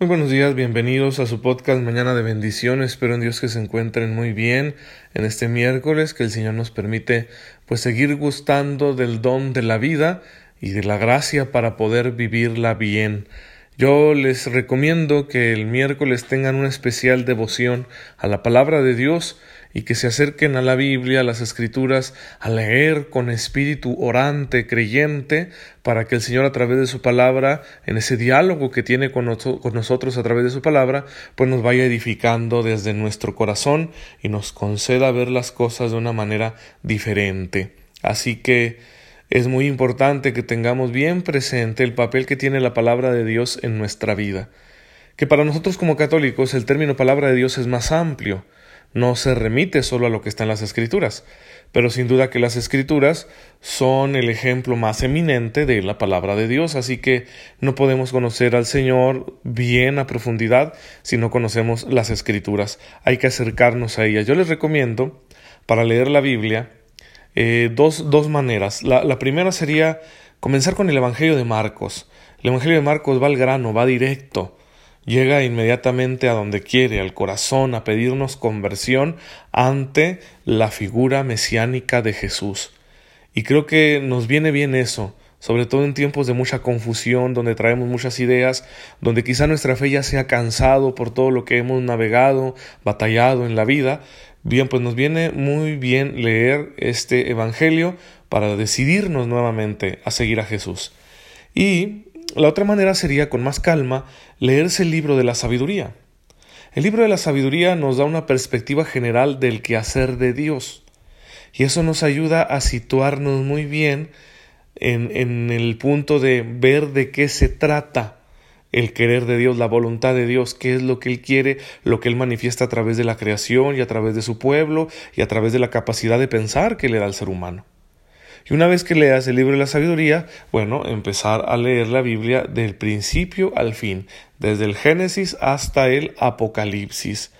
Muy buenos días, bienvenidos a su podcast Mañana de Bendiciones. Espero en Dios que se encuentren muy bien en este miércoles, que el Señor nos permite pues seguir gustando del don de la vida y de la gracia para poder vivirla bien. Yo les recomiendo que el miércoles tengan una especial devoción a la palabra de Dios y que se acerquen a la Biblia, a las Escrituras, a leer con espíritu orante, creyente, para que el Señor a través de su palabra, en ese diálogo que tiene con, con, nosotros a través de su palabra, pues nos vaya edificando desde nuestro corazón y nos conceda ver las cosas de una manera diferente. Así que es muy importante que tengamos bien presente el papel que tiene la palabra de Dios en nuestra vida. Que para nosotros como católicos el término palabra de Dios es más amplio no se remite solo a lo que está en las escrituras, pero sin duda que las escrituras son el ejemplo más eminente de la palabra de Dios, así que no podemos conocer al Señor bien a profundidad si no conocemos las escrituras. Hay que acercarnos a ellas. Yo les recomiendo, para leer la Biblia, eh, dos, dos, maneras. La, la primera sería comenzar con el Evangelio de Marcos. El Evangelio de Marcos va al grano, va directo llega inmediatamente a donde quiere, al corazón, a pedirnos conversión ante la figura mesiánica de Jesús. Y creo que nos viene bien eso, sobre todo en tiempos de mucha confusión, donde traemos muchas ideas, donde quizá nuestra fe ya se ha cansado por todo lo que hemos navegado, batallado en la vida. Bien, pues nos viene muy bien leer este Evangelio para decidirnos nuevamente a seguir a Jesús. Y la otra manera sería, con más calma, leerse el libro de la sabiduría. El libro de la sabiduría nos da una perspectiva general del quehacer de Dios. Y eso nos ayuda a situarnos muy bien en, el punto de ver de qué se trata el querer de Dios, la voluntad de Dios, qué es lo que Él quiere, lo que Él manifiesta a través de la creación y a través de su pueblo y a través de la capacidad de pensar que le da al ser humano. Y una vez que leas el libro de la sabiduría, bueno, empezar a leer la Biblia del principio al fin, desde el Génesis hasta el Apocalipsis.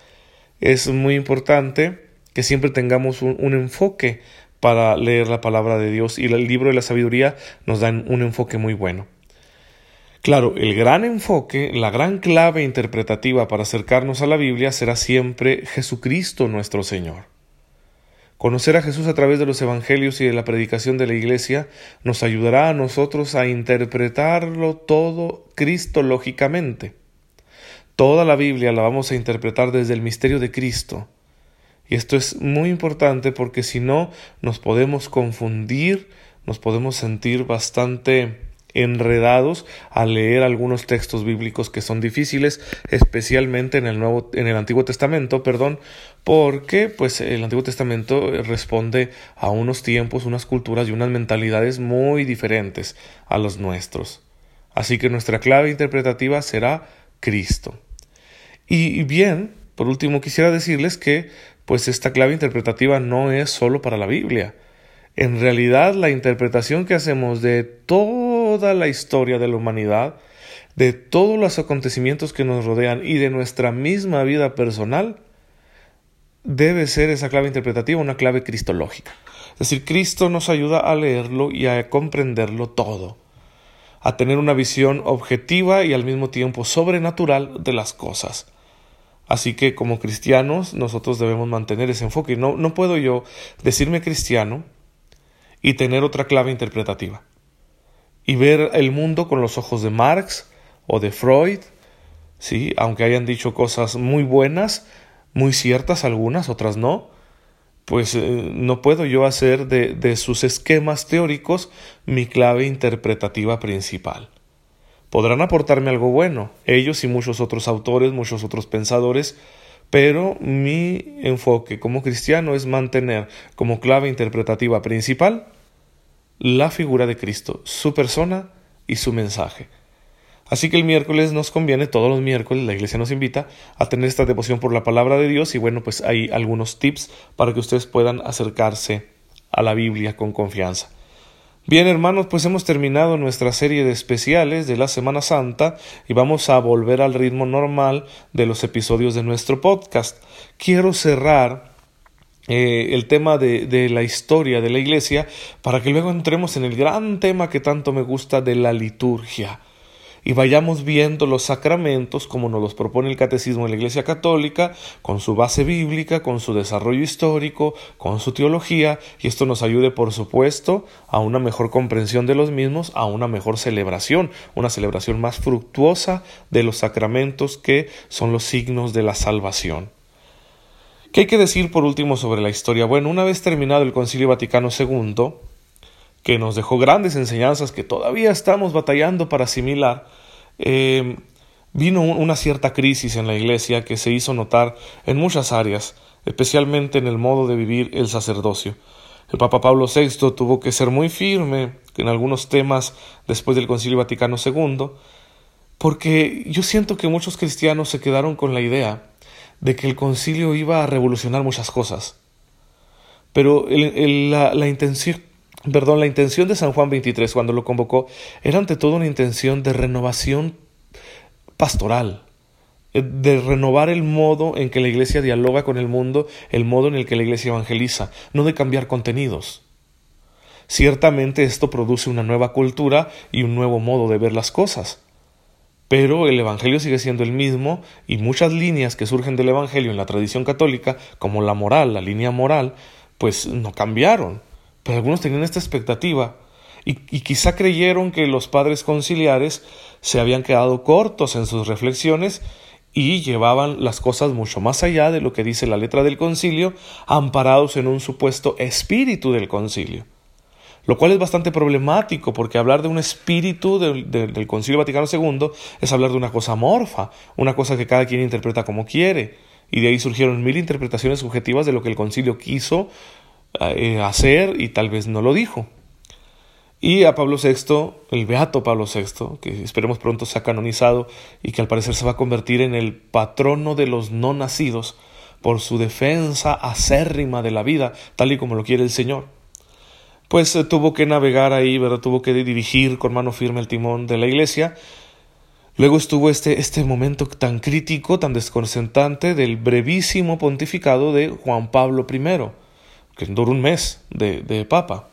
Es muy importante que siempre tengamos un, enfoque para leer la palabra de Dios y el libro de la sabiduría nos da un enfoque muy bueno. Claro, el gran enfoque, la gran clave interpretativa para acercarnos a la Biblia será siempre Jesucristo nuestro Señor. Conocer a Jesús a través de los Evangelios y de la predicación de la Iglesia nos ayudará a nosotros a interpretarlo todo cristológicamente. Toda la Biblia la vamos a interpretar desde el misterio de Cristo. Y esto es muy importante porque si no nos podemos confundir, nos podemos sentir bastante enredados al leer algunos textos bíblicos que son difíciles, especialmente en el Nuevo en el Antiguo Testamento, perdón, porque pues el Antiguo Testamento responde a unos tiempos, unas culturas y unas mentalidades muy diferentes a los nuestros. Así que nuestra clave interpretativa será Cristo. Y bien, por último quisiera decirles que pues esta clave interpretativa no es solo para la Biblia. En realidad la interpretación que hacemos de toda la historia de la humanidad, de todos los acontecimientos que nos rodean y de nuestra misma vida personal, debe ser esa clave interpretativa una clave cristológica. Es decir, Cristo nos ayuda a leerlo y a comprenderlo todo, a tener una visión objetiva y al mismo tiempo sobrenatural de las cosas. Así que como cristianos nosotros debemos mantener ese enfoque. No, no puedo yo decirme cristiano y tener otra clave interpretativa y ver el mundo con los ojos de Marx o de Freud, sí, aunque hayan dicho cosas muy buenas, muy ciertas algunas, otras no, pues eh, no puedo yo hacer de, de sus esquemas teóricos mi clave interpretativa principal. Podrán aportarme algo bueno, ellos y muchos otros autores, muchos otros pensadores, pero mi enfoque como cristiano es mantener como clave interpretativa principal la figura de Cristo, su persona y su mensaje. Así que el miércoles nos conviene, todos los miércoles la iglesia nos invita a tener esta devoción por la palabra de Dios y bueno, pues hay algunos tips para que ustedes puedan acercarse a la Biblia con confianza. Bien hermanos, pues hemos terminado nuestra serie de especiales de la Semana Santa y vamos a volver al ritmo normal de los episodios de nuestro podcast. Quiero cerrar eh, el tema de, de, la historia de la iglesia para que luego entremos en el gran tema que tanto me gusta de la liturgia. Y vayamos viendo los sacramentos como nos los propone el Catecismo de la Iglesia Católica, con su base bíblica, con su desarrollo histórico, con su teología, y esto nos ayude, por supuesto, a una mejor comprensión de los mismos, a una mejor celebración, una celebración más fructuosa de los sacramentos que son los signos de la salvación. ¿Qué hay que decir por último sobre la historia? Bueno, una vez terminado el Concilio Vaticano II, que nos dejó grandes enseñanzas que todavía estamos batallando para asimilar, eh, vino una cierta crisis en la Iglesia que se hizo notar en muchas áreas, especialmente en el modo de vivir el sacerdocio. El Papa Pablo VI tuvo que ser muy firme en algunos temas después del Concilio Vaticano II, porque yo siento que muchos cristianos se quedaron con la idea de que el concilio iba a revolucionar muchas cosas. Pero la, intención, perdón, la intención de San Juan 23 cuando lo convocó era ante todo una intención de renovación pastoral, eh, de renovar el modo en que la iglesia dialoga con el mundo, el modo en el que la iglesia evangeliza, no de cambiar contenidos. Ciertamente esto produce una nueva cultura y un nuevo modo de ver las cosas. Pero el Evangelio sigue siendo el mismo y muchas líneas que surgen del Evangelio en la tradición católica, como la moral, la línea moral, pues no cambiaron. Pero algunos tenían esta expectativa y, quizá creyeron que los padres conciliares se habían quedado cortos en sus reflexiones y llevaban las cosas mucho más allá de lo que dice la letra del concilio, amparados en un supuesto espíritu del concilio. Lo cual es bastante problemático porque hablar de un espíritu del, Concilio Vaticano II es hablar de una cosa amorfa, una cosa que cada quien interpreta como quiere, y de ahí surgieron mil interpretaciones subjetivas de lo que el concilio quiso hacer y tal vez no lo dijo. Y a Pablo VI, el beato Pablo VI, que esperemos pronto sea canonizado y que al parecer se va a convertir en el patrono de los no nacidos por su defensa acérrima de la vida, tal y como lo quiere el Señor pues eh, tuvo que navegar ahí, ¿verdad? Tuvo que dirigir con mano firme el timón de la iglesia. Luego estuvo este, este momento tan crítico, tan desconcertante del brevísimo pontificado de Juan Pablo I, que duró un mes de, papa.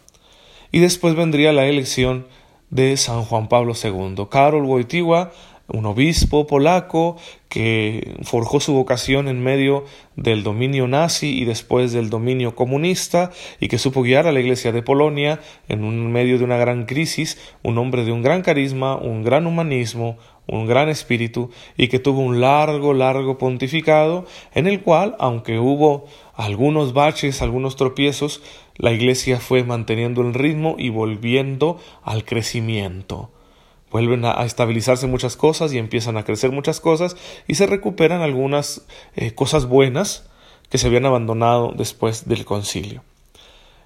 Y después vendría la elección de San Juan Pablo II. Karol Wojtyła un obispo polaco que forjó su vocación en medio del dominio nazi y después del dominio comunista y que supo guiar a la Iglesia de Polonia en un medio de una gran crisis, un hombre de un gran carisma, un gran humanismo, un gran espíritu y que tuvo un largo, largo pontificado en el cual, aunque hubo algunos baches, algunos tropiezos, la Iglesia fue manteniendo el ritmo y volviendo al crecimiento vuelven a, estabilizarse muchas cosas y empiezan a crecer muchas cosas y se recuperan algunas eh, cosas buenas que se habían abandonado después del concilio.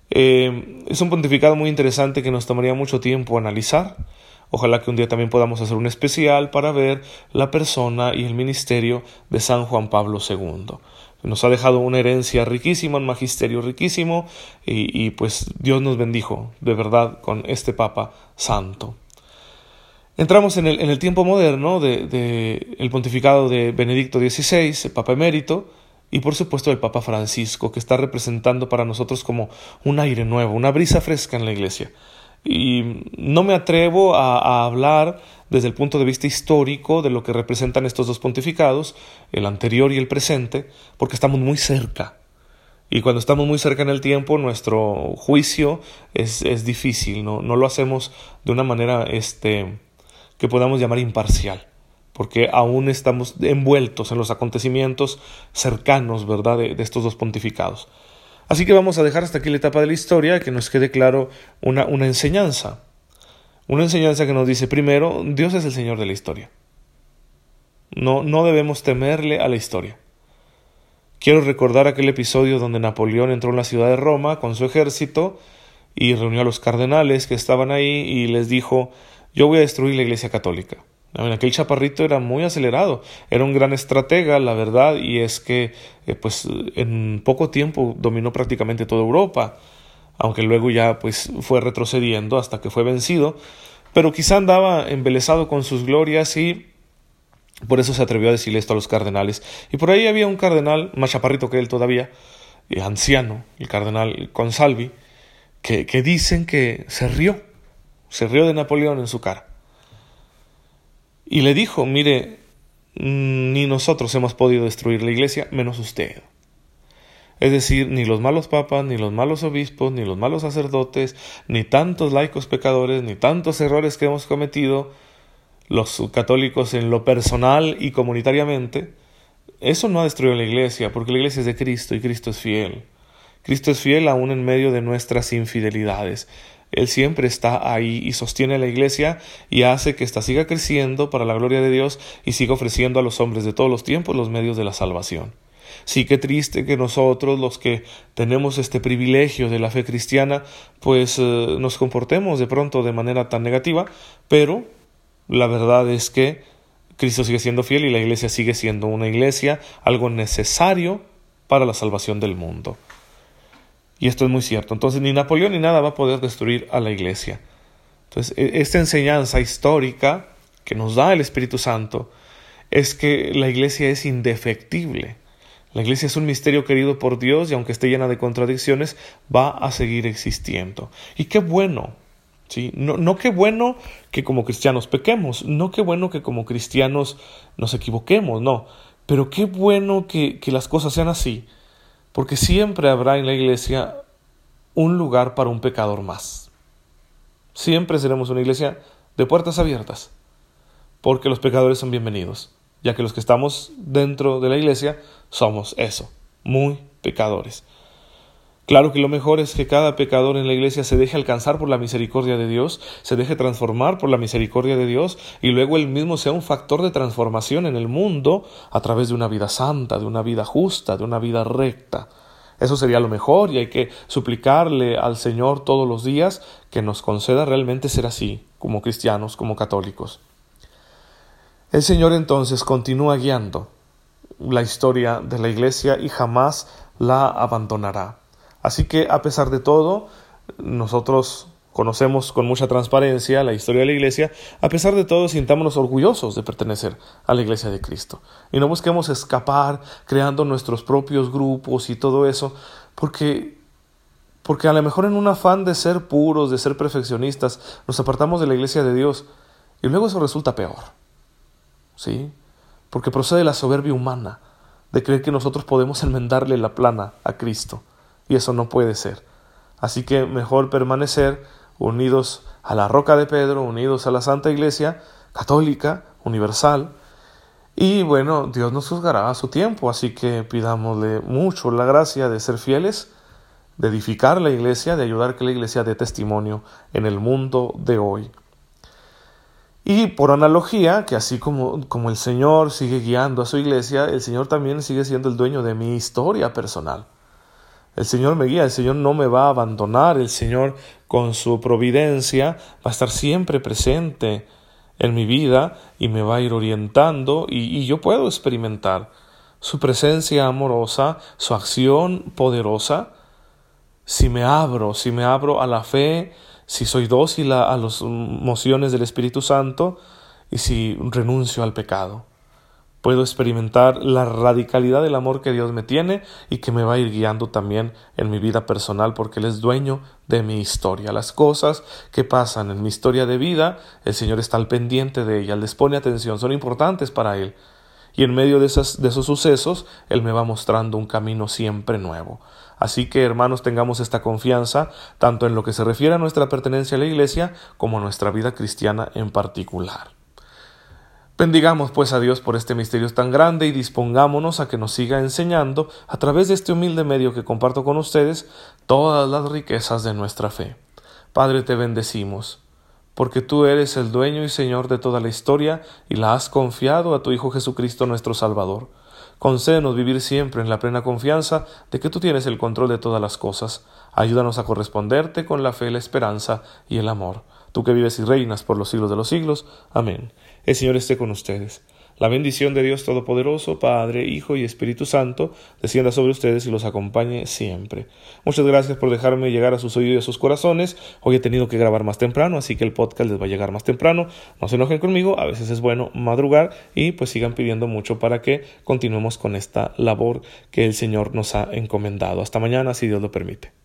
Eh, es un pontificado muy interesante que nos tomaría mucho tiempo analizar. Ojalá que un día también podamos hacer un especial para ver la persona y el ministerio de San Juan Pablo II. Nos ha dejado una herencia riquísima, un magisterio riquísimo y, pues Dios nos bendijo de verdad con este Papa Santo. Entramos en el, tiempo moderno del de, pontificado de Benedicto XVI, el Papa emérito, y por supuesto el Papa Francisco, que está representando para nosotros como un aire nuevo, una brisa fresca en la Iglesia. Y no me atrevo a, hablar desde el punto de vista histórico de lo que representan estos dos pontificados, el anterior y el presente, porque estamos muy cerca. Y cuando estamos muy cerca en el tiempo, nuestro juicio es, es difícil, ¿no? no lo hacemos de una manera este, que podamos llamar imparcial, porque aún estamos envueltos en los acontecimientos cercanos, ¿verdad?, de, estos dos pontificados. Así que vamos a dejar hasta aquí la etapa de la historia, que nos quede claro una, una enseñanza. Una enseñanza que nos dice, primero, Dios es el Señor de la historia. No, no debemos temerle a la historia. Quiero recordar aquel episodio donde Napoleón entró en la ciudad de Roma con su ejército y reunió a los cardenales que estaban ahí y les dijo yo voy a destruir la Iglesia Católica. Aquel chaparrito era muy acelerado, era un gran estratega, la verdad, y es que eh, pues en poco tiempo dominó prácticamente toda Europa, aunque luego ya pues fue retrocediendo hasta que fue vencido, pero quizá andaba embelesado con sus glorias y por eso se atrevió a decirle esto a los cardenales. Y por ahí había un cardenal, más chaparrito que él todavía, eh, anciano, el cardenal Consalvi, que, que dicen que se rió se rió de Napoleón en su cara. Y le dijo, mire, mm, ni nosotros hemos podido destruir la iglesia, menos usted. Es decir, ni los malos papas, ni los malos obispos, ni los malos sacerdotes, ni tantos laicos pecadores, ni tantos errores que hemos cometido, los católicos en lo personal y comunitariamente, eso no ha destruido la iglesia, porque la iglesia es de Cristo y Cristo es fiel. Cristo es fiel aún en medio de nuestras infidelidades. Él siempre está ahí y sostiene a la iglesia y hace que ésta siga creciendo para la gloria de Dios y siga ofreciendo a los hombres de todos los tiempos los medios de la salvación. Sí, qué triste que nosotros, los que tenemos este privilegio de la fe cristiana, pues eh, nos comportemos de pronto de manera tan negativa, pero la verdad es que Cristo sigue siendo fiel y la iglesia sigue siendo una iglesia, algo necesario para la salvación del mundo. Y esto es muy cierto. Entonces ni Napoleón ni nada va a poder destruir a la iglesia. Entonces e, esta enseñanza histórica que nos da el Espíritu Santo es que la iglesia es indefectible. La iglesia es un misterio querido por Dios y aunque esté llena de contradicciones, va a seguir existiendo. Y qué bueno, ¿sí? No, no qué bueno que como cristianos pequemos, no qué bueno que como cristianos nos equivoquemos, no, pero qué bueno que, que las cosas sean así, porque siempre habrá en la iglesia un lugar para un pecador más. Siempre seremos una iglesia de puertas abiertas, porque los pecadores son bienvenidos, ya que los que estamos dentro de la iglesia somos eso, muy pecadores. Claro que lo mejor es que cada pecador en la iglesia se deje alcanzar por la misericordia de Dios, se deje transformar por la misericordia de Dios y luego él mismo sea un factor de transformación en el mundo a través de una vida santa, de una vida justa, de una vida recta. Eso sería lo mejor y hay que suplicarle al Señor todos los días que nos conceda realmente ser así, como cristianos, como católicos. El Señor entonces continúa guiando la historia de la Iglesia y jamás la abandonará. Así que a pesar de todo, nosotros conocemos con mucha transparencia la historia de la Iglesia, a pesar de todo sintámonos orgullosos de pertenecer a la Iglesia de Cristo. Y no busquemos escapar creando nuestros propios grupos y todo eso, porque porque a lo mejor en un afán de ser puros, de ser perfeccionistas, nos apartamos de la iglesia de Dios y luego eso resulta peor. ¿Sí? Porque procede la soberbia humana de creer que nosotros podemos enmendarle la plana a Cristo y eso no puede ser. Así que mejor permanecer unidos a la roca de Pedro, unidos a la Santa Iglesia católica, universal, y bueno, Dios nos juzgará a su tiempo, así que pidámosle mucho la gracia de ser fieles, de edificar la iglesia, de ayudar que la iglesia dé testimonio en el mundo de hoy. Y por analogía, que así como, como el Señor sigue guiando a su iglesia, el Señor también sigue siendo el dueño de mi historia personal. El Señor me guía, el Señor no me va a abandonar, el Señor con su providencia va a estar siempre presente en mi vida y me va a ir orientando y, yo puedo experimentar su presencia amorosa, su acción poderosa, si me abro, si me abro a la fe, si soy dócil a, a las mociones del Espíritu Santo y si renuncio al pecado. Puedo experimentar la radicalidad del amor que Dios me tiene y que me va a ir guiando también en mi vida personal porque Él es dueño de mi historia. Las cosas que pasan en mi historia de vida, el Señor está al pendiente de ellas, les pone atención, son importantes para Él. Y en medio de, esas, de esos sucesos, Él me va mostrando un camino siempre nuevo. Así que, hermanos, tengamos esta confianza, tanto en lo que se refiere a nuestra pertenencia a la Iglesia, como a nuestra vida cristiana en particular. Bendigamos pues a Dios por este misterio tan grande y dispongámonos a que nos siga enseñando a través de este humilde medio que comparto con ustedes todas las riquezas de nuestra fe. Padre, te bendecimos, porque tú eres el dueño y Señor de toda la historia y la has confiado a tu Hijo Jesucristo nuestro Salvador. Concédenos vivir siempre en la plena confianza de que tú tienes el control de todas las cosas. Ayúdanos a corresponderte con la fe, la esperanza y el amor. Tú que vives y reinas por los siglos de los siglos. Amén. El Señor esté con ustedes. La bendición de Dios Todopoderoso, Padre, Hijo y Espíritu Santo, descienda sobre ustedes y los acompañe siempre. Muchas gracias por dejarme llegar a sus oídos y a sus corazones. Hoy he tenido que grabar más temprano, así que el podcast les va a llegar más temprano. No se enojen conmigo, a veces es bueno madrugar y pues sigan pidiendo mucho para que continuemos con esta labor que el Señor nos ha encomendado. Hasta mañana, si Dios lo permite.